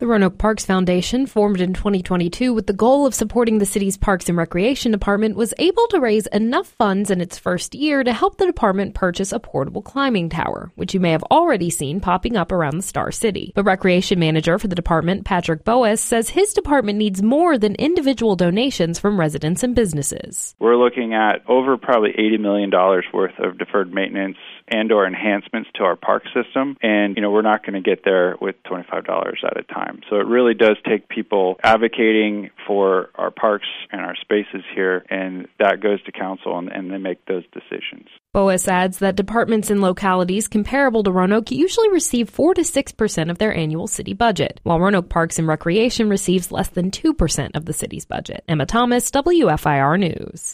The Roanoke Parks Foundation, formed in 2022 with the goal of supporting the city's Parks and Recreation Department, was able to raise enough funds in its first year to help the department purchase a portable climbing tower, which you may have already seen popping up around the Star City. But Recreation Manager for the department, Patrick Boas, says his department needs more than individual donations from residents and businesses. We're looking at over probably $80 million worth of deferred maintenance and or enhancements to our park system and you know we're not going to get there with $25 at a time so it really does take people advocating for our parks and our spaces here and that goes to council and, and they make those decisions Boas adds that departments in localities comparable to Roanoke usually receive 4 to 6% of their annual city budget, while Roanoke Parks and Recreation receives less than 2% of the city's budget. Emma Thomas, WFIR News.